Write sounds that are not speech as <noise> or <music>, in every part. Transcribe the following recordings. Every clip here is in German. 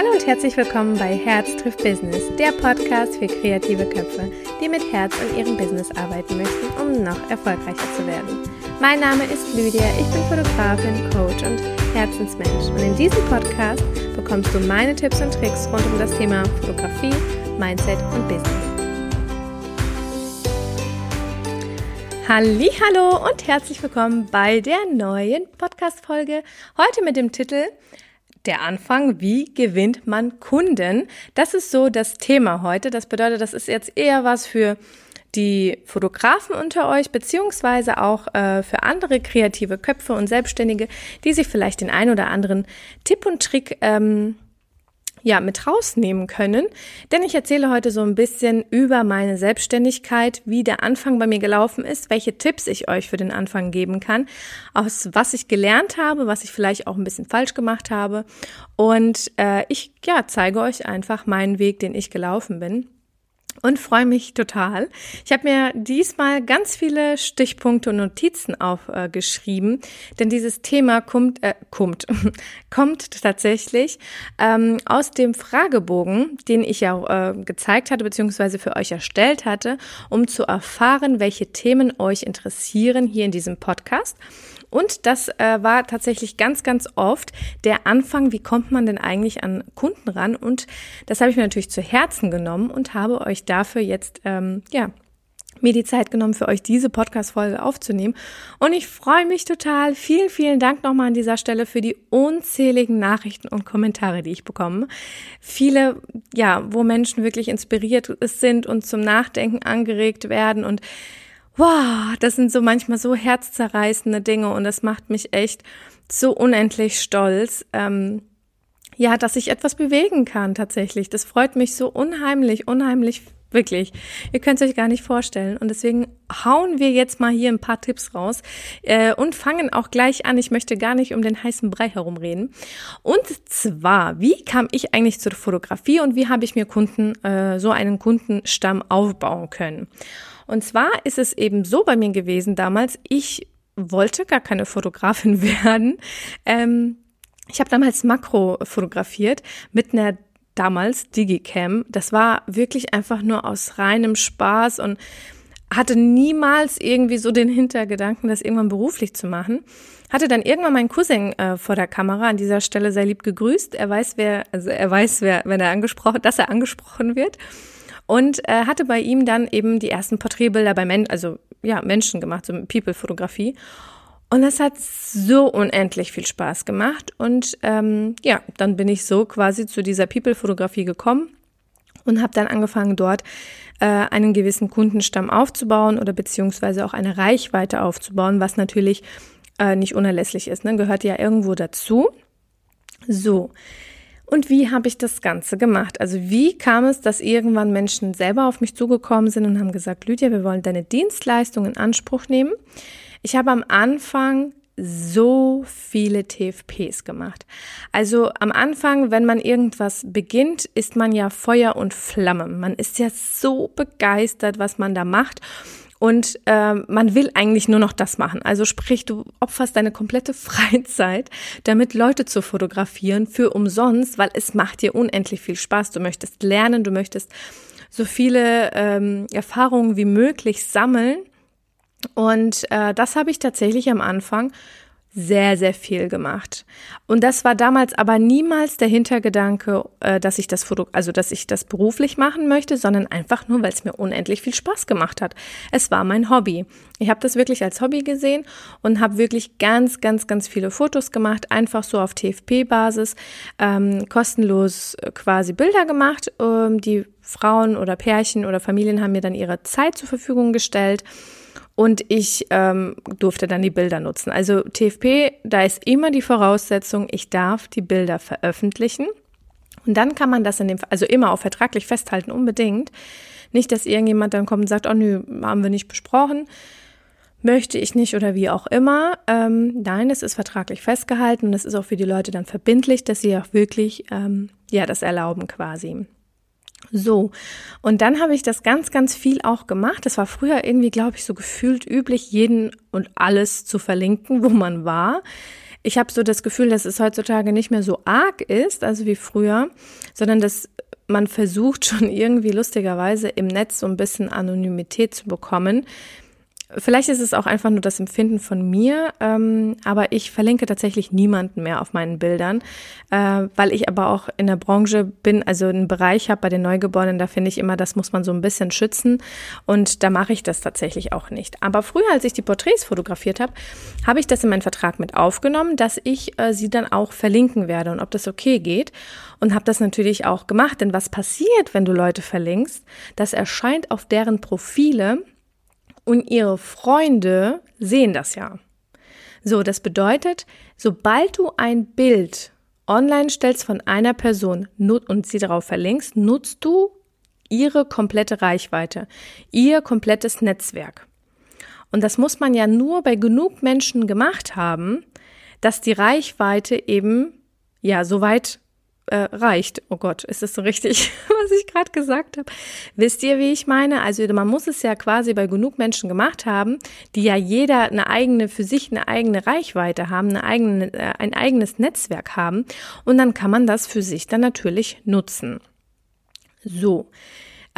Hallo und herzlich willkommen bei Herz trifft Business, der Podcast für kreative Köpfe, die mit Herz an ihrem Business arbeiten möchten, um noch erfolgreicher zu werden. Mein Name ist Lydia, ich bin Fotografin, Coach und Herzensmensch und in diesem Podcast bekommst du meine Tipps und Tricks rund um das Thema Fotografie, Mindset und Business. Hallo und herzlich willkommen bei der neuen Podcast Folge. Heute mit dem Titel der Anfang, wie gewinnt man Kunden? Das ist so das Thema heute. Das bedeutet, das ist jetzt eher was für die Fotografen unter euch, beziehungsweise auch äh, für andere kreative Köpfe und Selbstständige, die sich vielleicht den ein oder anderen Tipp und Trick ähm, ja, mit rausnehmen können. Denn ich erzähle heute so ein bisschen über meine Selbstständigkeit, wie der Anfang bei mir gelaufen ist, welche Tipps ich euch für den Anfang geben kann, aus was ich gelernt habe, was ich vielleicht auch ein bisschen falsch gemacht habe. Und äh, ich ja, zeige euch einfach meinen Weg, den ich gelaufen bin und freue mich total. Ich habe mir diesmal ganz viele Stichpunkte und Notizen aufgeschrieben, denn dieses Thema kommt, äh, kommt, <laughs> kommt tatsächlich ähm, aus dem Fragebogen, den ich ja äh, gezeigt hatte beziehungsweise für euch erstellt hatte, um zu erfahren, welche Themen euch interessieren hier in diesem Podcast. Und das äh, war tatsächlich ganz, ganz oft der Anfang, wie kommt man denn eigentlich an Kunden ran? Und das habe ich mir natürlich zu Herzen genommen und habe euch dafür jetzt, ähm, ja, mir die Zeit genommen, für euch diese Podcast-Folge aufzunehmen. Und ich freue mich total. Vielen, vielen Dank nochmal an dieser Stelle für die unzähligen Nachrichten und Kommentare, die ich bekomme. Viele, ja, wo Menschen wirklich inspiriert sind und zum Nachdenken angeregt werden und wow, das sind so manchmal so herzzerreißende Dinge und das macht mich echt so unendlich stolz. Ähm, ja, dass ich etwas bewegen kann tatsächlich. Das freut mich so unheimlich, unheimlich, wirklich. Ihr könnt es euch gar nicht vorstellen. Und deswegen hauen wir jetzt mal hier ein paar Tipps raus äh, und fangen auch gleich an. Ich möchte gar nicht um den heißen Brei herumreden. Und zwar, wie kam ich eigentlich zur Fotografie und wie habe ich mir Kunden, äh, so einen Kundenstamm aufbauen können? Und zwar ist es eben so bei mir gewesen damals, ich wollte gar keine Fotografin <laughs> werden. Ähm, ich habe damals Makro fotografiert mit einer damals Digicam. Das war wirklich einfach nur aus reinem Spaß und hatte niemals irgendwie so den Hintergedanken, das irgendwann beruflich zu machen. Hatte dann irgendwann meinen Cousin äh, vor der Kamera, an dieser Stelle sehr lieb gegrüßt. Er weiß, wer, also er weiß, wer, wenn er angesprochen, dass er angesprochen wird und äh, hatte bei ihm dann eben die ersten Porträtbilder bei Men also ja, Menschen gemacht, so People-Fotografie. Und das hat so unendlich viel Spaß gemacht. Und ähm, ja, dann bin ich so quasi zu dieser People-Fotografie gekommen und habe dann angefangen, dort äh, einen gewissen Kundenstamm aufzubauen oder beziehungsweise auch eine Reichweite aufzubauen, was natürlich äh, nicht unerlässlich ist. Ne? Gehört ja irgendwo dazu. So, und wie habe ich das Ganze gemacht? Also wie kam es, dass irgendwann Menschen selber auf mich zugekommen sind und haben gesagt, Lydia, wir wollen deine Dienstleistung in Anspruch nehmen. Ich habe am Anfang so viele TFPs gemacht. Also am Anfang, wenn man irgendwas beginnt, ist man ja Feuer und Flamme. Man ist ja so begeistert, was man da macht. Und äh, man will eigentlich nur noch das machen. Also sprich, du opferst deine komplette <laughs> Freizeit, damit Leute zu fotografieren für umsonst, weil es macht dir unendlich viel Spaß. Du möchtest lernen, du möchtest so viele ähm, Erfahrungen wie möglich sammeln. Und äh, das habe ich tatsächlich am Anfang sehr, sehr viel gemacht. Und das war damals aber niemals der Hintergedanke, äh, dass ich das Foto, also dass ich das beruflich machen möchte, sondern einfach nur, weil es mir unendlich viel Spaß gemacht hat. Es war mein Hobby. Ich habe das wirklich als Hobby gesehen und habe wirklich ganz, ganz, ganz viele Fotos gemacht, einfach so auf TFP-Basis, ähm, kostenlos quasi Bilder gemacht. Ähm, die Frauen oder Pärchen oder Familien haben mir dann ihre Zeit zur Verfügung gestellt und ich ähm, durfte dann die Bilder nutzen. Also TFP, da ist immer die Voraussetzung, ich darf die Bilder veröffentlichen. Und dann kann man das in dem, also immer auch vertraglich festhalten, unbedingt. Nicht, dass irgendjemand dann kommt und sagt, oh nö, haben wir nicht besprochen, möchte ich nicht oder wie auch immer. Ähm, nein, es ist vertraglich festgehalten und es ist auch für die Leute dann verbindlich, dass sie auch wirklich ähm, ja das erlauben quasi. So, und dann habe ich das ganz, ganz viel auch gemacht. Das war früher irgendwie, glaube ich, so gefühlt üblich, jeden und alles zu verlinken, wo man war. ich habe so das Gefühl, dass es heutzutage nicht mehr so arg ist, also wie früher, sondern dass man versucht <laughs> schon irgendwie lustigerweise im Netz so ein bisschen Anonymität zu bekommen. Vielleicht ist es auch einfach nur das Empfinden von mir, ähm, aber ich verlinke tatsächlich niemanden mehr auf meinen Bildern, äh, weil ich aber auch in der Branche bin, also einen Bereich habe bei den Neugeborenen, da finde ich immer, das muss man so ein bisschen schützen und da mache ich das tatsächlich auch nicht. Aber früher, als ich die Porträts fotografiert habe, habe ich das in meinen Vertrag mit aufgenommen, dass ich äh, sie dann auch verlinken werde und ob das okay geht und habe das natürlich auch gemacht, denn was passiert, wenn du Leute verlinkst? Das erscheint auf deren Profile und ihre Freunde sehen das ja. So, das bedeutet, sobald du ein Bild online stellst von einer Person und sie darauf verlinkst, nutzt du ihre komplette Reichweite, ihr komplettes Netzwerk. Und das muss man ja nur bei genug Menschen gemacht haben, dass die Reichweite eben ja so weit äh, reicht. Oh Gott, ist das so richtig, <laughs> was ich gerade gesagt habe? Wisst ihr, wie ich meine? Also man muss es ja quasi bei genug Menschen gemacht haben, die ja jeder eine eigene, für sich eine eigene Reichweite haben, eine eigene, äh, ein eigenes Netzwerk haben. Und dann kann man das für sich dann natürlich nutzen. So.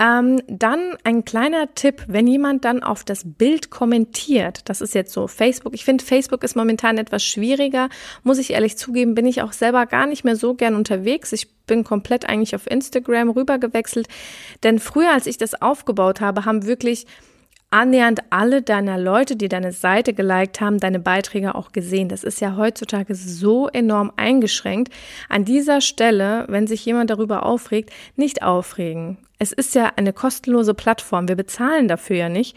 Ähm, dann ein kleiner Tipp, wenn jemand dann auf das Bild kommentiert, das ist jetzt so Facebook, ich finde Facebook ist momentan etwas schwieriger, muss ich ehrlich zugeben, bin ich auch selber gar nicht mehr so gern unterwegs. Ich bin komplett eigentlich auf Instagram rübergewechselt, denn früher, als ich das aufgebaut habe, haben wirklich annähernd alle deiner Leute, die deine Seite geliked haben, deine Beiträge auch gesehen. Das ist ja heutzutage so enorm eingeschränkt. An dieser Stelle, wenn sich jemand darüber aufregt, nicht aufregen. Es ist ja eine kostenlose Plattform. Wir bezahlen dafür ja nicht.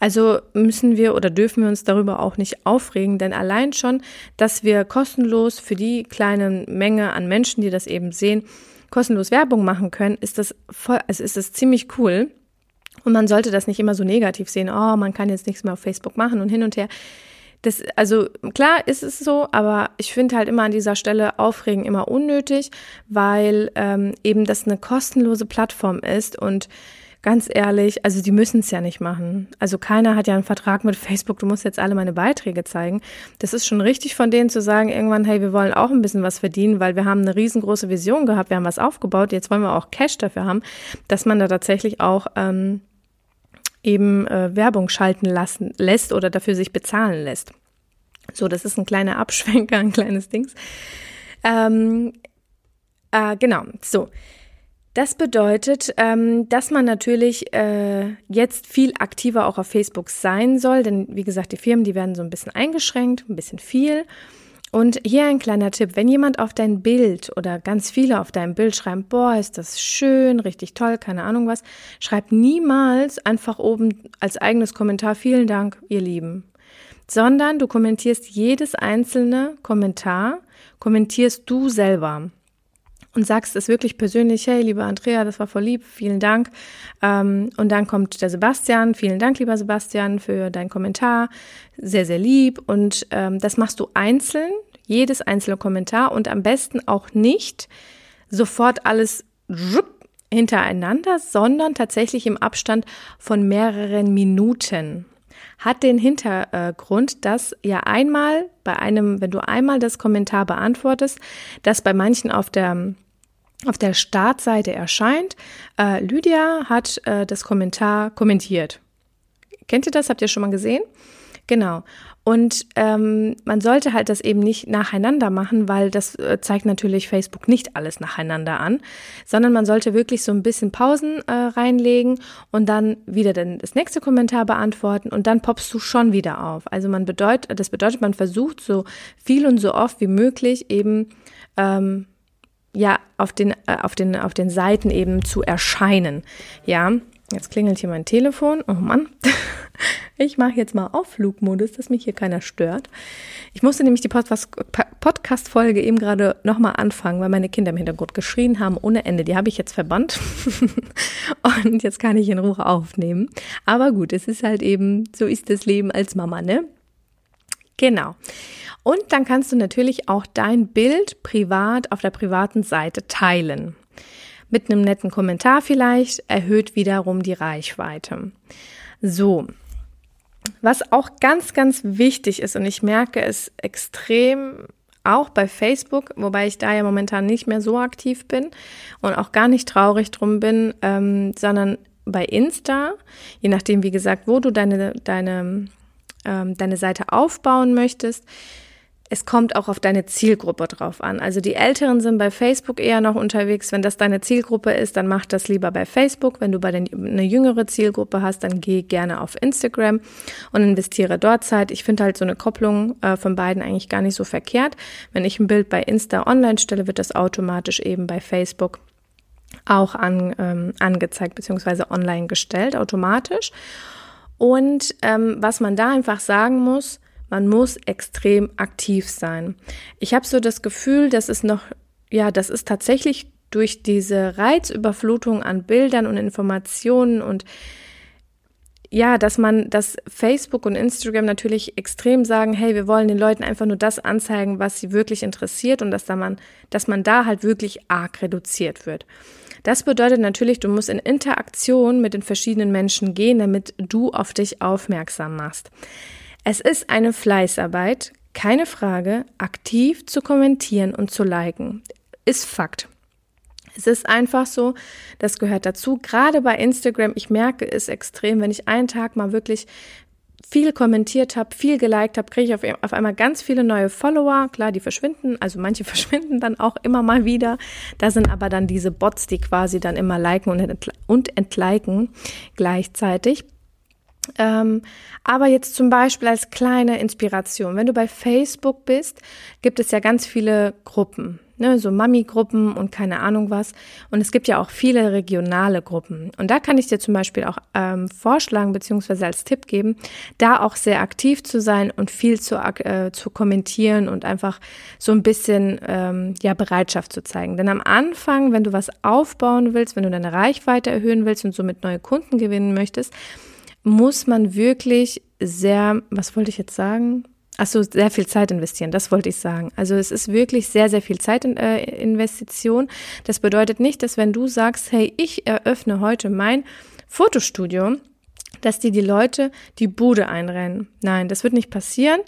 Also müssen wir oder dürfen wir uns darüber auch nicht aufregen, denn allein schon, dass wir kostenlos für die kleine Menge an Menschen, die das eben sehen, kostenlos Werbung machen können, ist das voll, also ist das ziemlich cool. Und man sollte das nicht immer so negativ sehen, oh, man kann jetzt nichts mehr auf Facebook machen und hin und her. Das, also klar ist es so, aber ich finde halt immer an dieser Stelle Aufregen immer unnötig, weil ähm, eben das eine kostenlose Plattform ist und ganz ehrlich, also die müssen es ja nicht machen. Also keiner hat ja einen Vertrag mit Facebook, du musst jetzt alle meine Beiträge zeigen. Das ist schon richtig von denen zu sagen, irgendwann, hey, wir wollen auch ein bisschen was verdienen, weil wir haben eine riesengroße Vision gehabt, wir haben was aufgebaut, jetzt wollen wir auch Cash dafür haben, dass man da tatsächlich auch ähm, eben äh, Werbung schalten lassen lässt oder dafür sich bezahlen lässt. So, das ist ein kleiner Abschwenker, <laughs> ein kleines Dings. Ähm, äh, genau, so. Das bedeutet, ähm, dass man natürlich äh, jetzt viel aktiver auch auf Facebook sein soll, denn wie gesagt, die Firmen, die werden so ein bisschen eingeschränkt, ein bisschen viel. Und hier ein kleiner Tipp, wenn jemand auf dein Bild oder ganz viele auf deinem Bild schreiben, boah, ist das schön, richtig toll, keine Ahnung was, schreib niemals einfach oben als eigenes Kommentar, vielen Dank, ihr Lieben. Sondern du kommentierst jedes einzelne Kommentar, kommentierst du selber und sagst es wirklich persönlich, hey, lieber Andrea, das war voll lieb, vielen Dank. Ähm, und dann kommt der Sebastian, vielen Dank, lieber Sebastian, für deinen Kommentar, sehr, sehr lieb. Und ähm, das machst du einzeln, jedes einzelne Kommentar und am besten auch nicht sofort alles hintereinander, sondern tatsächlich im Abstand von mehreren Minuten. Hat den Hintergrund, dass ja einmal bei einem, wenn du einmal das Kommentar beantwortest, dass bei manchen auf der auf der Startseite erscheint. Äh, Lydia hat äh, das Kommentar kommentiert. Kennt ihr das? Habt ihr schon mal gesehen? Genau. Und ähm, man sollte halt das eben nicht nacheinander machen, weil das äh, zeigt natürlich Facebook nicht alles nacheinander an, sondern man sollte wirklich so ein bisschen Pausen äh, reinlegen und dann wieder den, das nächste Kommentar beantworten und dann poppst du schon wieder auf. Also man bedeutet, das bedeutet, man versucht so viel und so oft wie möglich eben ähm, ja auf den äh, auf den auf den Seiten eben zu erscheinen. Ja, Jetzt klingelt hier mein Telefon. Oh Mann. <laughs> Ich mache jetzt mal auf Flugmodus, dass mich hier keiner stört. Ich musste nämlich die Podcast-Folge eben gerade nochmal anfangen, weil meine Kinder im Hintergrund geschrien haben ohne Ende. Die habe ich jetzt verbannt. <laughs> Und jetzt kann ich in Ruhe aufnehmen. Aber gut, es ist halt eben, so ist das Leben als Mama, ne? Genau. Und dann kannst du natürlich auch dein Bild privat auf der privaten Seite teilen mit einem netten Kommentar vielleicht, erhöht wiederum die Reichweite. So. Was auch ganz, ganz wichtig ist, und ich merke es extrem, auch bei Facebook, wobei ich da ja momentan nicht mehr so aktiv bin und auch gar nicht traurig drum bin, ähm, sondern bei Insta, je nachdem, wie gesagt, wo du deine, deine, ähm, deine Seite aufbauen möchtest, es kommt auch auf deine Zielgruppe drauf an. Also die Älteren sind bei Facebook eher noch unterwegs. Wenn das deine Zielgruppe ist, dann mach das lieber bei Facebook. Wenn du bei den, eine jüngere Zielgruppe hast, dann geh gerne auf Instagram und investiere dort Zeit. Ich finde halt so eine Kopplung äh, von beiden eigentlich gar nicht so verkehrt. Wenn ich ein Bild bei Insta online stelle, wird das automatisch eben bei Facebook auch an, ähm, angezeigt beziehungsweise online gestellt, automatisch. Und ähm, was man da einfach sagen muss, man muss extrem aktiv sein. Ich habe so das Gefühl, dass es noch, ja, das ist tatsächlich durch diese Reizüberflutung an Bildern und Informationen und ja, dass man, dass Facebook und Instagram natürlich extrem sagen, hey, wir wollen den Leuten einfach nur das anzeigen, was sie wirklich interessiert und dass da man, dass man da halt wirklich arg reduziert wird. Das bedeutet natürlich, du musst in Interaktion mit den verschiedenen Menschen gehen, damit du auf dich aufmerksam machst. Es ist eine Fleißarbeit, keine Frage, aktiv zu kommentieren und zu liken. Ist Fakt. Es ist einfach so, das gehört dazu. Gerade bei Instagram, ich merke es extrem, wenn ich einen Tag mal wirklich viel kommentiert habe, viel geliked habe, kriege ich auf, auf, einmal ganz viele neue Follower. Klar, die verschwinden, also manche <laughs> verschwinden dann auch immer mal wieder. Da sind aber dann diese Bots, die quasi dann immer liken und, und entliken gleichzeitig. Ähm, aber jetzt zum Beispiel als kleine Inspiration, wenn du bei Facebook bist, gibt es ja ganz viele Gruppen, ne, so Mami-Gruppen und keine Ahnung was. Und es gibt ja auch viele regionale Gruppen. Und da kann ich dir zum Beispiel auch ähm, vorschlagen beziehungsweise als Tipp geben, da auch sehr aktiv zu sein und viel zu, äh, zu kommentieren und einfach so ein bisschen ähm, ja Bereitschaft zu zeigen. Denn am Anfang, wenn du was aufbauen willst, wenn du deine Reichweite erhöhen willst und somit neue Kunden gewinnen möchtest, muss man wirklich sehr, was wollte ich jetzt sagen? Ach so, sehr viel Zeit investieren, das wollte ich sagen. Also es ist wirklich sehr, sehr viel Zeitinvestition. Äh, das bedeutet nicht, dass wenn du sagst, hey, ich eröffne heute mein Fotostudio, dass die die Leute die Bude einrennen. Nein, das wird nicht passieren.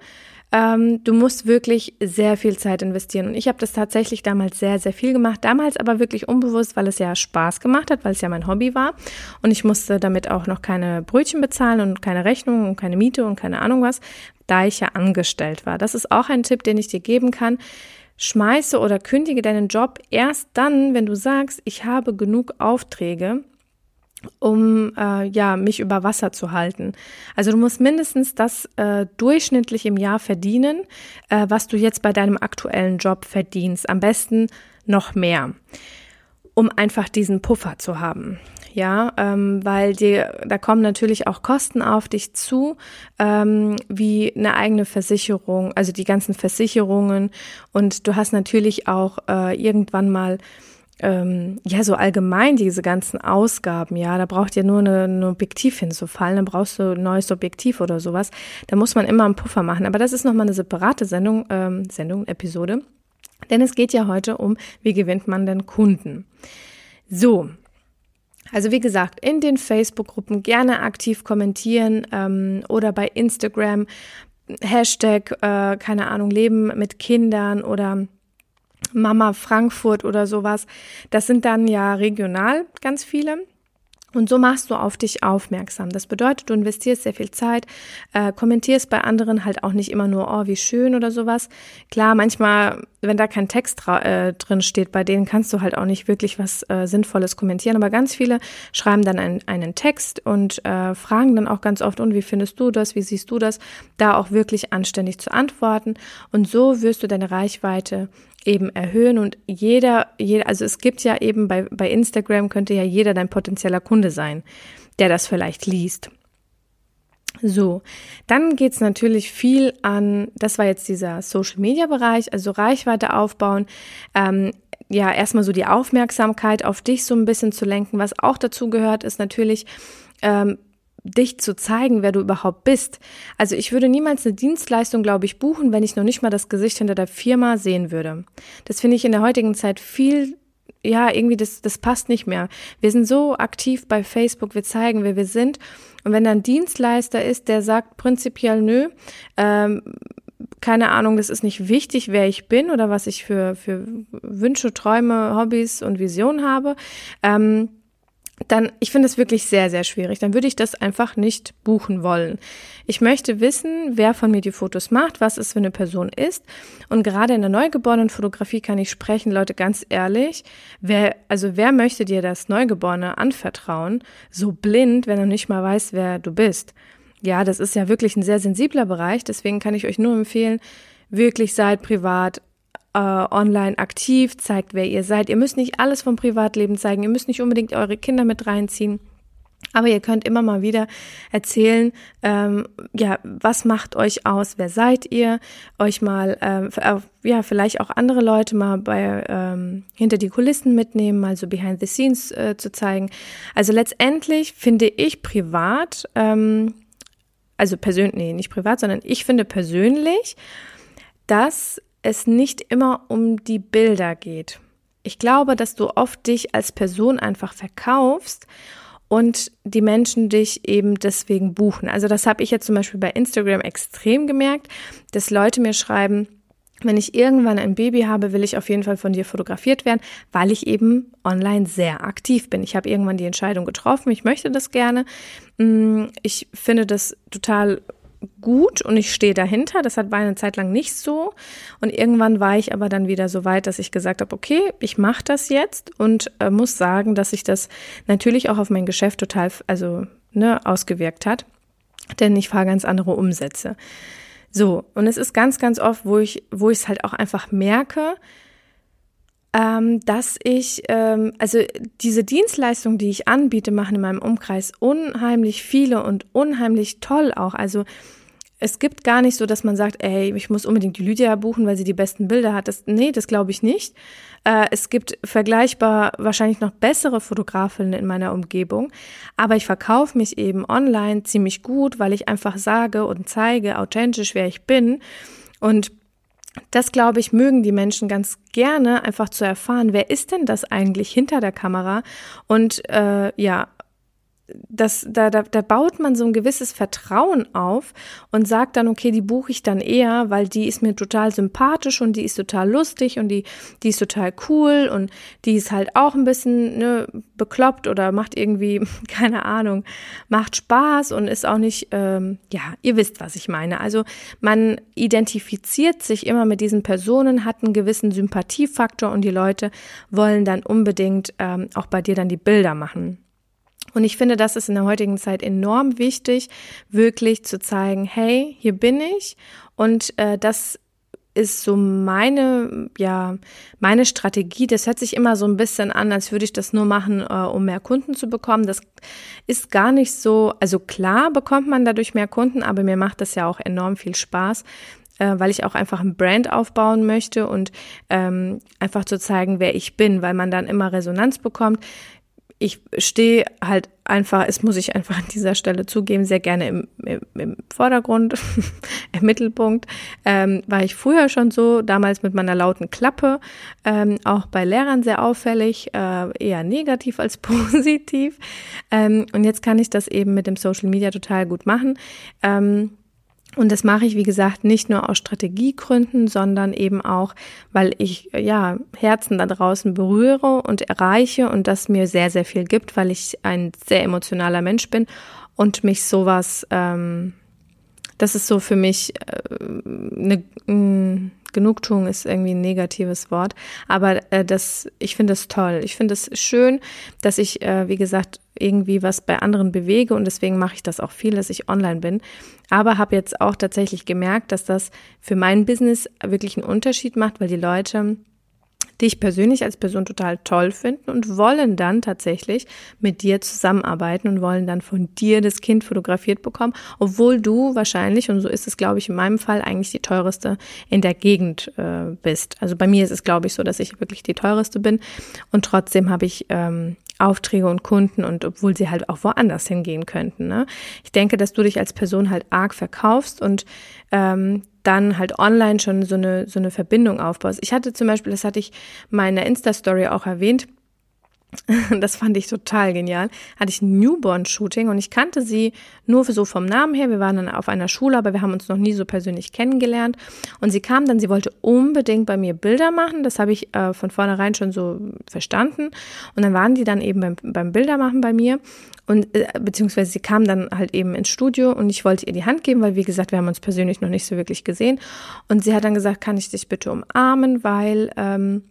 Ähm, du musst wirklich sehr viel Zeit investieren. Und ich habe das tatsächlich damals sehr, sehr viel gemacht. Damals aber wirklich unbewusst, weil es ja Spaß gemacht hat, weil es ja mein Hobby war. Und ich musste damit auch noch keine Brötchen bezahlen und keine Rechnung und keine Miete und keine Ahnung was, da ich ja angestellt war. Das ist auch ein Tipp, den ich dir geben kann. Schmeiße oder kündige deinen Job erst dann, wenn du sagst, ich habe genug Aufträge, um äh, ja mich über Wasser zu halten. Also du musst mindestens das äh, durchschnittlich im Jahr verdienen, äh, was du jetzt bei deinem aktuellen Job verdienst. Am besten noch mehr, um einfach diesen Puffer zu haben. Ja, ähm, weil dir, da kommen natürlich auch Kosten auf dich zu, ähm, wie eine eigene Versicherung, also die ganzen Versicherungen und du hast natürlich auch äh, irgendwann mal ähm, ja, so allgemein diese ganzen Ausgaben, ja, da braucht ja nur ein Objektiv hinzufallen, dann brauchst du ein neues Objektiv oder sowas. Da muss man immer einen Puffer machen. Aber das ist nochmal eine separate Sendung, ähm, Sendung, Episode. Denn es geht ja heute um, wie gewinnt man denn Kunden? So. Also wie gesagt, in den Facebook-Gruppen gerne aktiv kommentieren ähm, oder bei Instagram Hashtag, äh, keine Ahnung, Leben mit Kindern oder Mama Frankfurt oder sowas. Das sind dann ja regional ganz viele. Und so machst du auf dich aufmerksam. Das bedeutet, du investierst sehr viel Zeit, äh, kommentierst bei anderen halt auch nicht immer nur, oh, wie schön oder sowas. Klar, manchmal, wenn da kein Text äh, drin steht, bei denen kannst du halt auch nicht wirklich was äh, Sinnvolles kommentieren. Aber ganz viele schreiben dann ein, einen Text und äh, fragen dann auch ganz oft, und wie findest du das, wie siehst du das, da auch wirklich anständig zu antworten. Und so wirst du deine Reichweite eben erhöhen und jeder, jeder, also es gibt ja eben bei, bei Instagram könnte ja jeder dein potenzieller Kunde sein, der das vielleicht liest. So, dann geht's natürlich viel an, das war jetzt dieser Social-Media-Bereich, also Reichweite aufbauen, ähm, ja, erstmal so die Aufmerksamkeit auf dich so ein bisschen zu lenken. Was auch dazu gehört, ist natürlich ähm, dich zu zeigen, wer du überhaupt bist. Also ich würde niemals eine Dienstleistung, glaube ich, buchen, wenn ich noch nicht mal das Gesicht hinter der Firma sehen würde. Das finde ich in der heutigen Zeit viel ja, irgendwie, das, das passt nicht mehr. Wir sind so aktiv bei Facebook, wir zeigen, wer wir sind. Und wenn da ein Dienstleister ist, der sagt prinzipiell, nö, ähm, keine Ahnung, das ist nicht wichtig, wer ich bin oder was ich für, für Wünsche, Träume, Hobbys und Visionen habe, ähm, dann, ich finde es wirklich sehr, sehr schwierig. Dann würde ich das einfach nicht buchen wollen. Ich möchte wissen, wer von mir die Fotos macht, was es für eine Person ist. Und gerade in der neugeborenen Fotografie kann ich sprechen, Leute, ganz ehrlich, wer, also wer möchte dir das Neugeborene anvertrauen, so blind, wenn er nicht mal weiß, wer du bist? Ja, das ist ja wirklich ein sehr sensibler Bereich. Deswegen kann ich euch nur empfehlen, wirklich seid privat äh, online aktiv, zeigt, wer ihr seid. Ihr müsst nicht alles vom Privatleben zeigen, ihr müsst nicht unbedingt eure Kinder mit reinziehen. Aber ihr könnt immer mal wieder erzählen, ähm, ja, was macht euch aus, wer seid ihr, euch mal, ähm, ja, vielleicht auch andere Leute mal bei ähm, hinter die Kulissen mitnehmen, mal so behind the scenes äh, zu zeigen. Also letztendlich finde ich privat, ähm, also persönlich, nee, nicht privat, sondern ich finde persönlich, dass es nicht immer um die Bilder geht. Ich glaube, dass du oft dich als Person einfach verkaufst und die Menschen dich eben deswegen buchen. Also das habe ich jetzt zum Beispiel bei Instagram extrem gemerkt, dass Leute mir schreiben, wenn ich irgendwann ein Baby habe, will ich auf jeden Fall von dir fotografiert werden, weil ich eben online sehr aktiv bin. Ich habe irgendwann die Entscheidung getroffen, ich möchte das gerne. Mm, ich finde das total gut und ich stehe dahinter. Das war eine Zeit lang nicht so. Und irgendwann war ich aber dann wieder so weit, dass ich gesagt habe, okay, ich mache das jetzt und äh, muss sagen, dass sich das natürlich auch auf mein Geschäft total, also ne, ausgewirkt hat. Denn ich fahre ganz andere Umsätze. So, und es ist ganz, ganz oft, wo ich, wo ich es halt auch einfach merke, ähm, dass ich, ähm, also diese Dienstleistung, die ich anbiete, machen in meinem Umkreis unheimlich viele und unheimlich toll auch. Also es gibt gar nicht so, dass man sagt, ey, ich muss unbedingt die Lydia buchen, weil sie die besten Bilder hat. Das, nee, das glaube ich nicht. Äh, es gibt vergleichbar wahrscheinlich noch bessere Fotografinnen in meiner Umgebung. Aber ich verkaufe mich eben online ziemlich gut, weil ich einfach sage und zeige authentisch, wer ich bin. Und das, glaube ich, mögen die Menschen ganz gerne, einfach zu erfahren, wer ist denn das eigentlich hinter der Kamera? Und äh, ja, das, da, da, da baut man so ein gewisses Vertrauen auf und sagt dann, okay, die buche ich dann eher, weil die ist mir total sympathisch und die ist total lustig und die, die ist total cool und die ist halt auch ein bisschen ne, bekloppt oder macht irgendwie, <laughs> keine Ahnung, macht Spaß und ist auch nicht, ähm, ja, ihr wisst, was ich meine. Also man identifiziert sich immer mit diesen Personen, hat einen gewissen Sympathiefaktor und die Leute wollen dann unbedingt ähm, auch bei dir dann die Bilder machen. Und ich finde, das ist in der heutigen Zeit enorm wichtig, wirklich zu zeigen, hey, hier bin ich und äh, das ist so meine, ja, meine Strategie. Das hört sich immer so ein bisschen an, als würde ich das nur machen, äh, um mehr Kunden zu bekommen. Das ist gar nicht so, also klar bekommt man dadurch mehr Kunden, aber mir macht das ja auch enorm viel Spaß, äh, weil ich auch einfach ein Brand aufbauen möchte und ähm, einfach zu zeigen, wer ich bin, weil man dann immer Resonanz bekommt ich stehe halt einfach, es muss ich einfach an dieser Stelle zugeben, sehr gerne im, im, im Vordergrund, <laughs> im Mittelpunkt. Ähm, war ich früher schon so, damals mit meiner lauten Klappe, ähm, auch bei Lehrern sehr auffällig, äh, eher negativ als <laughs> positiv. Ähm, und jetzt kann ich das eben mit dem Social Media total gut machen. Ähm, und das mache ich, wie gesagt, nicht nur aus Strategiegründen, sondern eben auch, weil ich ja Herzen da draußen berühre und erreiche und das mir sehr, sehr viel gibt, weil ich ein sehr emotionaler Mensch bin und mich sowas, ähm, das ist so für mich äh, eine, mh, Genugtuung ist irgendwie ein negatives Wort, aber äh, das, ich finde es toll. Ich finde es schön, dass ich, äh, wie gesagt, irgendwie was bei anderen bewege und deswegen mache ich das auch viel, dass ich online bin. Aber habe jetzt auch tatsächlich gemerkt, dass das für mein Business wirklich einen Unterschied macht, weil die Leute dich persönlich als Person total toll finden und wollen dann tatsächlich mit dir zusammenarbeiten und wollen dann von dir das Kind fotografiert bekommen, obwohl du wahrscheinlich, und so ist es, glaube ich, in meinem Fall eigentlich die teureste in der Gegend äh, bist. Also bei mir ist es, glaube ich, so, dass ich wirklich die teureste bin und trotzdem habe ich ähm, Aufträge und Kunden und obwohl sie halt auch woanders hingehen könnten. Ne? Ich denke, dass du dich als Person halt arg verkaufst und ähm, dann halt online schon so eine, so eine Verbindung aufbaust. Ich hatte zum Beispiel, das hatte ich meiner Insta-Story auch erwähnt, <laughs> das fand ich total genial, hatte ich ein Newborn-Shooting und ich kannte sie nur so vom Namen her. Wir waren dann auf einer Schule, aber wir haben uns noch nie so persönlich kennengelernt. Und sie kam dann, sie wollte unbedingt bei mir Bilder machen. Das habe ich äh, von vornherein schon so verstanden. Und dann waren die dann eben beim, beim Bildermachen bei mir. Und äh, beziehungsweise sie kam dann halt eben ins Studio und ich wollte ihr die Hand geben, weil wie gesagt, wir haben uns persönlich noch nicht so wirklich gesehen. Und sie hat dann gesagt, kann ich dich bitte umarmen, weil ähm,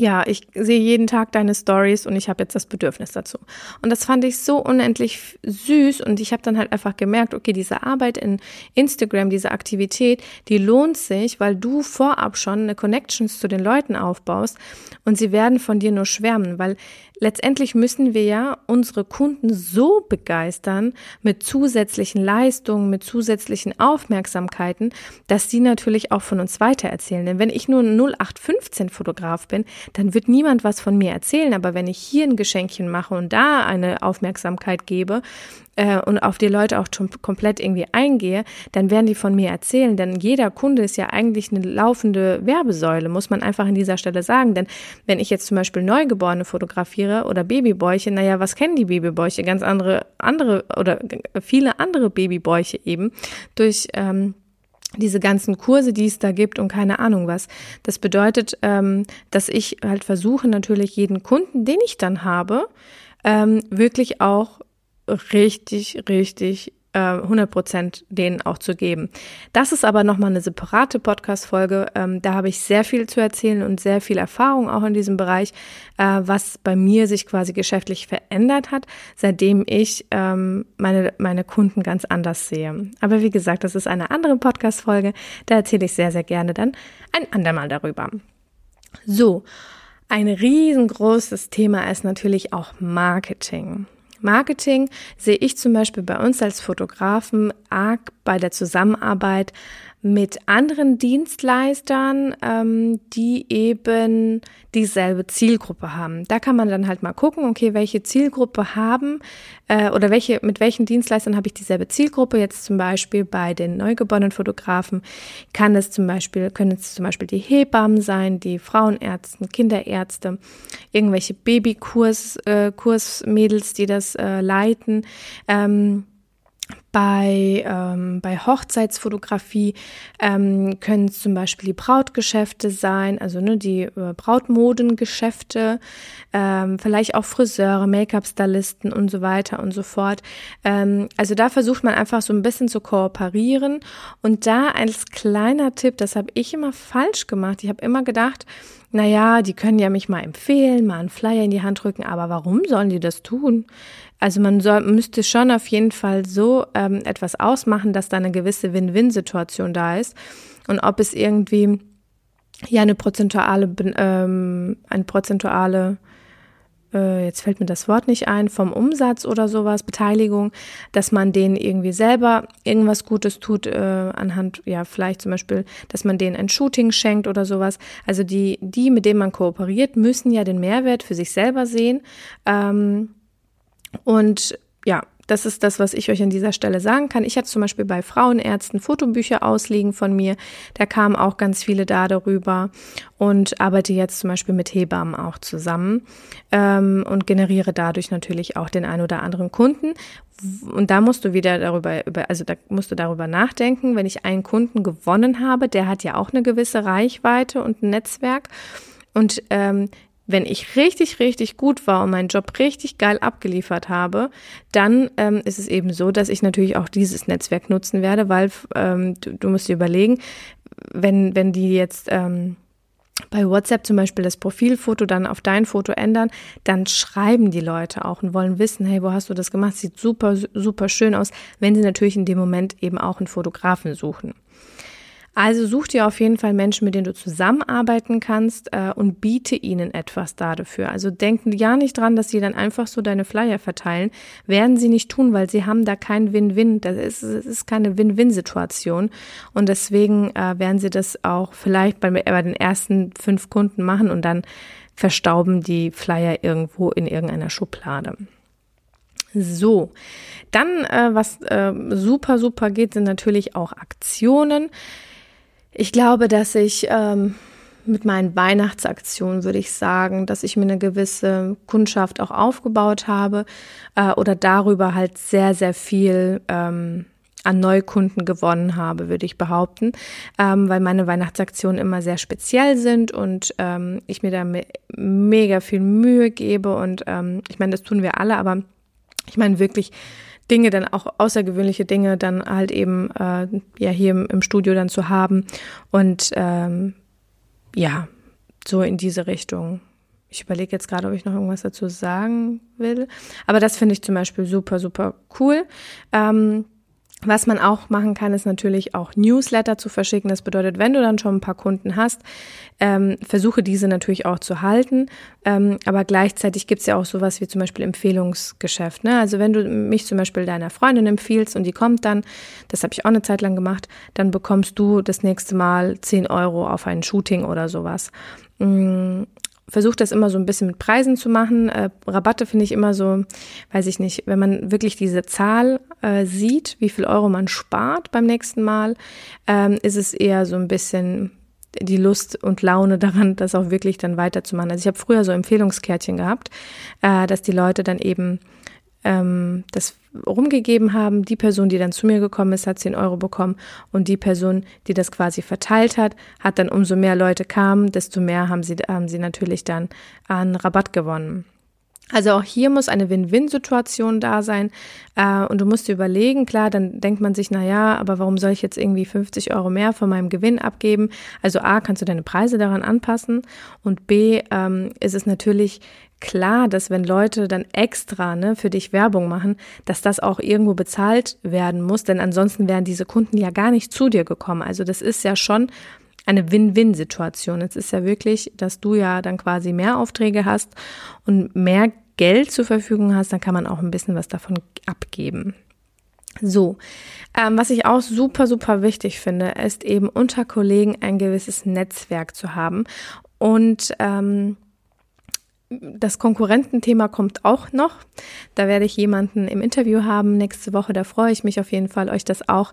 ja, ich sehe jeden Tag deine Stories und ich habe jetzt das Bedürfnis dazu. Und das fand ich so unendlich süß und ich habe dann halt einfach gemerkt, okay, diese Arbeit in Instagram, diese Aktivität, die lohnt sich, weil du vorab schon eine Connections zu den Leuten aufbaust und sie werden von dir nur schwärmen, weil letztendlich müssen wir ja unsere Kunden so begeistern mit zusätzlichen Leistungen, mit zusätzlichen Aufmerksamkeiten, dass die natürlich auch von uns weitererzählen. Denn wenn ich nur ein 0815 Fotograf bin, dann wird niemand was von mir erzählen. Aber wenn ich hier ein Geschenkchen mache und da eine Aufmerksamkeit gebe, äh, und auf die Leute auch komplett irgendwie eingehe, dann werden die von mir erzählen. Denn jeder Kunde ist ja eigentlich eine laufende Werbesäule, muss man einfach an dieser Stelle sagen. Denn wenn ich jetzt zum Beispiel Neugeborene fotografiere oder Babybäuche, naja, was kennen die Babybäuche? Ganz andere, andere oder viele andere Babybäuche eben durch ähm, diese ganzen Kurse, die es da gibt und keine Ahnung was. Das bedeutet, ähm, dass ich halt versuche, natürlich jeden Kunden, den ich dann habe, ähm, wirklich auch richtig, richtig äh, 100 Prozent denen auch zu geben. Das ist aber nochmal eine separate Podcast-Folge. Ähm, da habe ich sehr viel zu erzählen und sehr viel Erfahrung auch in diesem Bereich, äh, was bei mir sich quasi geschäftlich verändert hat, seitdem ich ähm, meine, meine Kunden ganz anders sehe. Aber wie gesagt, das ist eine andere Podcast-Folge. Da erzähle ich sehr, sehr gerne dann ein andermal darüber. So. Ein riesengroßes Thema ist natürlich auch Marketing. Marketing sehe ich zum Beispiel bei uns als Fotografen arg bei der Zusammenarbeit mit anderen Dienstleistern, ähm, die eben dieselbe Zielgruppe haben. Da kann man dann halt mal gucken, okay, welche Zielgruppe haben äh, oder welche mit welchen Dienstleistern habe ich dieselbe Zielgruppe. Jetzt zum Beispiel bei den neugeborenen Fotografen kann es zum Beispiel können es zum Beispiel die Hebammen sein, die Frauenärzte, Kinderärzte, irgendwelche Babykurs äh, Kursmädels, die das äh, leiten. Ähm, bei, ähm, bei Hochzeitsfotografie ähm, können es zum Beispiel die Brautgeschäfte sein, also ne, die äh, Brautmodengeschäfte, ähm, vielleicht auch Friseure, Make-up-Stylisten und so weiter und so fort. Ähm, also da versucht man einfach so ein bisschen zu kooperieren. Und da als kleiner Tipp, das habe ich immer falsch gemacht. Ich habe immer gedacht, naja, die können ja mich mal empfehlen, mal einen Flyer in die Hand drücken, aber warum sollen die das tun? Also man soll, müsste schon auf jeden Fall so ähm, etwas ausmachen, dass da eine gewisse Win-Win-Situation da ist. Und ob es irgendwie ja eine prozentuale, ähm, eine prozentuale äh, jetzt fällt mir das Wort nicht ein, vom Umsatz oder sowas, Beteiligung, dass man denen irgendwie selber irgendwas Gutes tut, äh, anhand, ja, vielleicht zum Beispiel, dass man denen ein Shooting schenkt oder sowas. Also die, die, mit denen man kooperiert, müssen ja den Mehrwert für sich selber sehen. Ähm, und ja, das ist das, was ich euch an dieser Stelle sagen kann. Ich hatte zum Beispiel bei Frauenärzten Fotobücher ausliegen von mir. Da kamen auch ganz viele da darüber und arbeite jetzt zum Beispiel mit Hebammen auch zusammen ähm, und generiere dadurch natürlich auch den ein oder anderen Kunden. Und da musst du wieder darüber, also da musst du darüber nachdenken, wenn ich einen Kunden gewonnen habe, der hat ja auch eine gewisse Reichweite und ein Netzwerk. Und ähm, wenn ich richtig, richtig gut war und meinen Job richtig geil abgeliefert habe, dann ähm, ist es eben so, dass ich natürlich auch dieses Netzwerk nutzen werde, weil ähm, du, du musst dir überlegen, wenn, wenn die jetzt ähm, bei WhatsApp zum Beispiel das Profilfoto dann auf dein Foto ändern, dann schreiben die Leute auch und wollen wissen, hey, wo hast du das gemacht? Sieht super, super schön aus, wenn sie natürlich in dem Moment eben auch einen Fotografen suchen. Also such dir auf jeden Fall Menschen, mit denen du zusammenarbeiten kannst äh, und biete ihnen etwas dafür. Also denken ja nicht dran, dass sie dann einfach so deine Flyer verteilen. Werden sie nicht tun, weil sie haben da kein Win-Win. Das ist, das ist keine Win-Win-Situation. Und deswegen äh, werden sie das auch vielleicht bei, bei den ersten fünf Kunden machen und dann verstauben die Flyer irgendwo in irgendeiner Schublade. So, dann äh, was äh, super, super geht, sind natürlich auch Aktionen. Ich glaube, dass ich ähm, mit meinen Weihnachtsaktionen würde ich sagen, dass ich mir eine gewisse Kundschaft auch aufgebaut habe äh, oder darüber halt sehr, sehr viel ähm, an Neukunden gewonnen habe, würde ich behaupten, ähm, weil meine Weihnachtsaktionen immer sehr speziell sind und ähm, ich mir da me mega viel Mühe gebe und ähm, ich meine, das tun wir alle, aber ich meine wirklich Dinge dann auch außergewöhnliche Dinge dann halt eben äh, ja hier im, im Studio dann zu haben und ähm, ja, so in diese Richtung. Ich überlege jetzt gerade, ob ich noch irgendwas dazu sagen will. Aber das finde ich zum Beispiel super, super cool. Ähm, was man auch machen kann, ist natürlich auch Newsletter zu verschicken. Das bedeutet, wenn du dann schon ein paar Kunden hast, ähm, versuche diese natürlich auch zu halten. Ähm, aber gleichzeitig gibt es ja auch sowas wie zum Beispiel Empfehlungsgeschäft. Ne? Also wenn du mich zum Beispiel deiner Freundin empfiehlst und die kommt dann, das habe ich auch eine Zeit lang gemacht, dann bekommst du das nächste Mal 10 Euro auf ein Shooting oder sowas. Versuche das immer so ein bisschen mit Preisen zu machen. Äh, Rabatte finde ich immer so, weiß ich nicht, wenn man wirklich diese Zahl äh, sieht, wie viel Euro man spart beim nächsten Mal, ähm, ist es eher so ein bisschen die Lust und Laune <laughs> daran, das auch wirklich dann weiterzumachen. Also ich habe früher so Empfehlungskärtchen gehabt, äh, dass die Leute dann eben ähm, das rumgegeben haben. Die Person, die dann zu mir gekommen ist, hat 10 Euro bekommen und die Person, die das quasi verteilt hat, hat dann umso mehr Leute kamen, desto mehr haben sie, haben sie natürlich dann an Rabatt gewonnen. Also auch hier muss eine Win-Win-Situation da sein. Äh, und du musst dir überlegen, klar, dann denkt man sich, na ja, aber warum soll ich jetzt irgendwie 50 Euro mehr von meinem Gewinn abgeben? Also A, kannst du deine Preise daran anpassen und B, ähm, ist es natürlich klar, dass wenn Leute dann extra ne, für dich Werbung machen, dass das auch irgendwo bezahlt werden muss, denn ansonsten wären diese Kunden ja gar nicht zu dir gekommen. Also das ist ja schon eine Win-Win-Situation. Es ist ja wirklich, dass du ja dann quasi mehr Aufträge hast und mehr Geld zur Verfügung hast, dann kann man auch ein bisschen was davon abgeben. So, ähm, was ich auch super, super wichtig finde, ist eben unter Kollegen ein gewisses Netzwerk zu haben und ähm, das Konkurrententhema kommt auch noch. Da werde ich jemanden im Interview haben nächste Woche. Da freue ich mich auf jeden Fall, euch das auch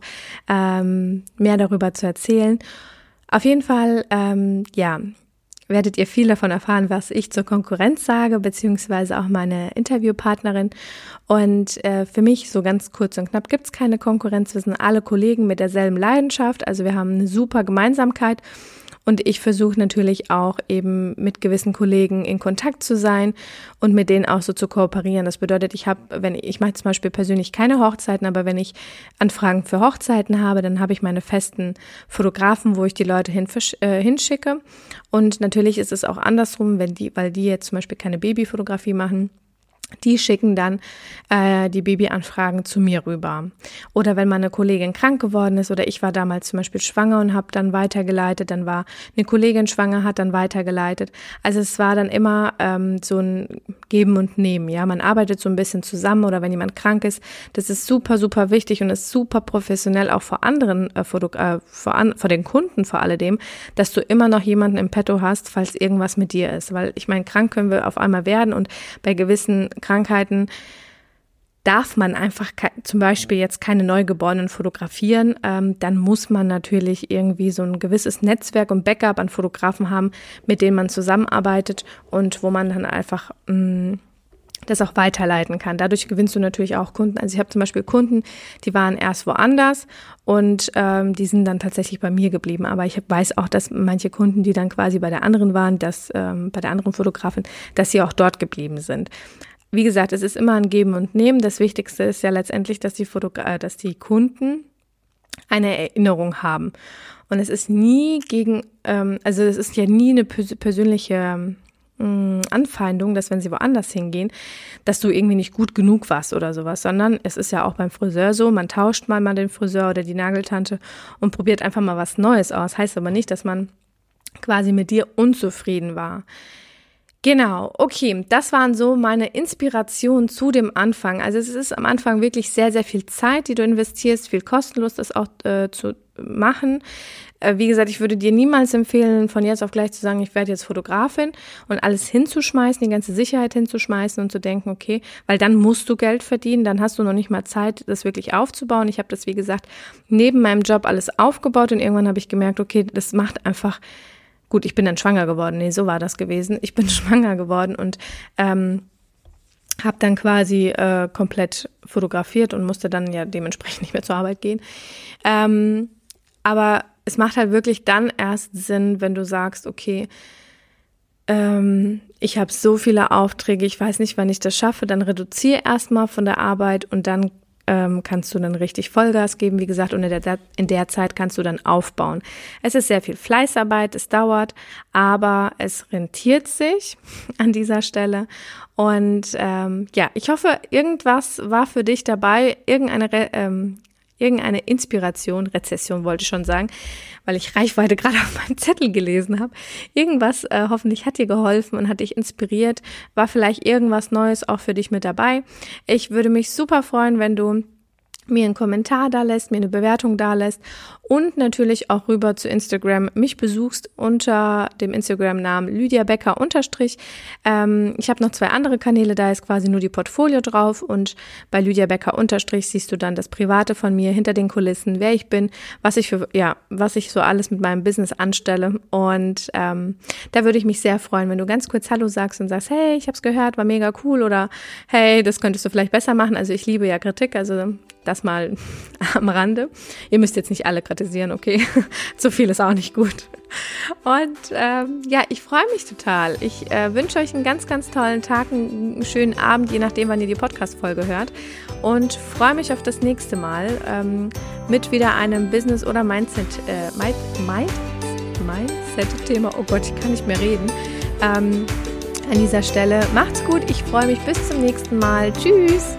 ähm, mehr darüber zu erzählen. Auf jeden Fall, ähm, ja, werdet ihr viel davon erfahren, was ich zur Konkurrenz sage, beziehungsweise auch meine Interviewpartnerin. Und äh, für mich, so ganz kurz und knapp, gibt es keine Konkurrenz. Wir sind alle Kollegen mit derselben Leidenschaft. Also wir haben eine super Gemeinsamkeit. Und ich versuche natürlich auch eben mit gewissen Kollegen in Kontakt zu sein und mit denen auch so zu kooperieren. Das bedeutet, ich habe, wenn ich, ich mache zum Beispiel persönlich keine Hochzeiten, aber wenn ich Anfragen für Hochzeiten habe, dann habe ich meine festen Fotografen, wo ich die Leute hin, äh, hinschicke. Und natürlich ist es auch andersrum, wenn die, weil die jetzt zum Beispiel keine Babyfotografie machen die schicken dann äh, die Babyanfragen zu mir rüber. Oder wenn meine Kollegin krank geworden ist oder ich war damals zum Beispiel schwanger und habe dann weitergeleitet, dann war eine Kollegin schwanger, hat dann weitergeleitet. Also es war dann immer ähm, so ein Geben und Nehmen. Ja, man arbeitet so ein bisschen zusammen oder wenn jemand krank ist, das ist super, super wichtig und ist super professionell auch vor anderen, äh, vor, äh, vor, an, vor den Kunden vor alledem, dass du immer noch jemanden im Petto hast, falls irgendwas mit dir ist. Weil ich meine, krank können wir auf einmal werden und bei gewissen Krankheiten darf man einfach zum Beispiel jetzt keine Neugeborenen fotografieren, ähm, dann muss man natürlich irgendwie so ein gewisses Netzwerk und Backup an Fotografen haben, mit denen man zusammenarbeitet und wo man dann einfach mh, mm, das auch weiterleiten kann. Dadurch gewinnst du natürlich auch Kunden. Also ich habe zum Beispiel Kunden, die waren erst woanders und ähm, die sind dann tatsächlich bei mir geblieben. Aber ich weiß auch, dass manche Kunden, die dann quasi bei der anderen waren, dass ähm, bei der anderen Fotografin, dass sie auch dort geblieben sind wie gesagt, es ist immer ein Geben und Nehmen. Das Wichtigste ist ja letztendlich, dass die, Fotogra äh, dass die Kunden eine Erinnerung haben. Und es ist nie gegen, ähm, also es ist ja nie eine persönliche ähm, Anfeindung, dass wenn sie woanders hingehen, dass du irgendwie nicht gut genug warst oder sowas, sondern es ist ja auch beim Friseur so, man tauscht mal mal den Friseur oder die Nageltante und probiert einfach mal was Neues aus. Heißt aber nicht, dass man quasi mit dir unzufrieden war. Genau, okay, das waren so meine Inspirationen zu dem Anfang. Also es ist am Anfang wirklich sehr, sehr viel Zeit, die du investierst, viel kostenlos das auch äh, zu machen. Äh, wie gesagt, ich würde dir niemals empfehlen, von jetzt auf gleich zu sagen, ich werde jetzt Fotografin und alles hinzuschmeißen, die ganze Sicherheit hinzuschmeißen und zu denken, okay, weil dann musst du Geld verdienen, dann hast du noch nicht mal Zeit, das wirklich aufzubauen. Ich habe das, wie gesagt, neben meinem Job alles aufgebaut und irgendwann habe ich gemerkt, okay, das macht einfach gut, ich bin dann schwanger geworden. Nee, so war das gewesen. Ich bin <laughs> schwanger geworden und ähm, habe dann quasi äh, komplett fotografiert und musste dann ja dementsprechend <laughs> nicht mehr zur Arbeit gehen. Ähm, aber es macht halt wirklich dann erst Sinn, wenn du sagst, okay, ähm, ich habe so viele Aufträge, ich weiß nicht, wann ich das schaffe, dann reduziere erstmal von der Arbeit und dann ähm, kannst du dann richtig Vollgas geben, wie gesagt, und in der, in der Zeit kannst du dann aufbauen. Es ist sehr viel Fleißarbeit, es dauert, aber es rentiert sich <laughs> an dieser Stelle. Und ähm, ja, ich hoffe, irgendwas war für dich dabei, irgendeine ähm, irgendeine Inspiration, Rezession wollte ich schon sagen, weil ich Reichweite <laughs> gerade auf meinem Zettel gelesen habe. Irgendwas äh, hoffentlich hat dir geholfen und hat dich inspiriert, war vielleicht irgendwas Neues auch für dich mit dabei. Ich würde mich super freuen, wenn du mir einen Kommentar da lässt, mir eine Bewertung da lässt und natürlich auch rüber zu Instagram mich besuchst unter dem Instagram-Namen Lydia Becker unterstrich. Ähm, ich habe noch zwei andere Kanäle, da ist quasi nur die Portfolio drauf und bei Lydia Becker unterstrich siehst du dann das Private von mir hinter den Kulissen, wer ich bin, was ich für ja was ich so alles mit meinem Business anstelle und ähm, da würde ich mich sehr freuen, wenn du ganz kurz Hallo sagst und sagst, hey, ich habe es gehört, war mega cool oder hey, das könntest du vielleicht besser machen. Also ich liebe ja Kritik, also das mal <laughs> am Rande. Ihr müsst jetzt nicht alle kritisieren, okay? <laughs> Zu viel ist auch nicht gut. Und ähm, ja, ich freue mich total. Ich äh, wünsche euch einen ganz, ganz tollen Tag, einen schönen Abend, je nachdem, wann ihr die Podcast-Folge hört. Und freue mich auf das nächste Mal ähm, mit wieder einem Business- oder Mindset, äh, Mind, Mindset-Thema. Oh Gott, ich kann nicht mehr reden. Ähm, an dieser Stelle macht's gut. Ich freue mich bis zum nächsten Mal. Tschüss.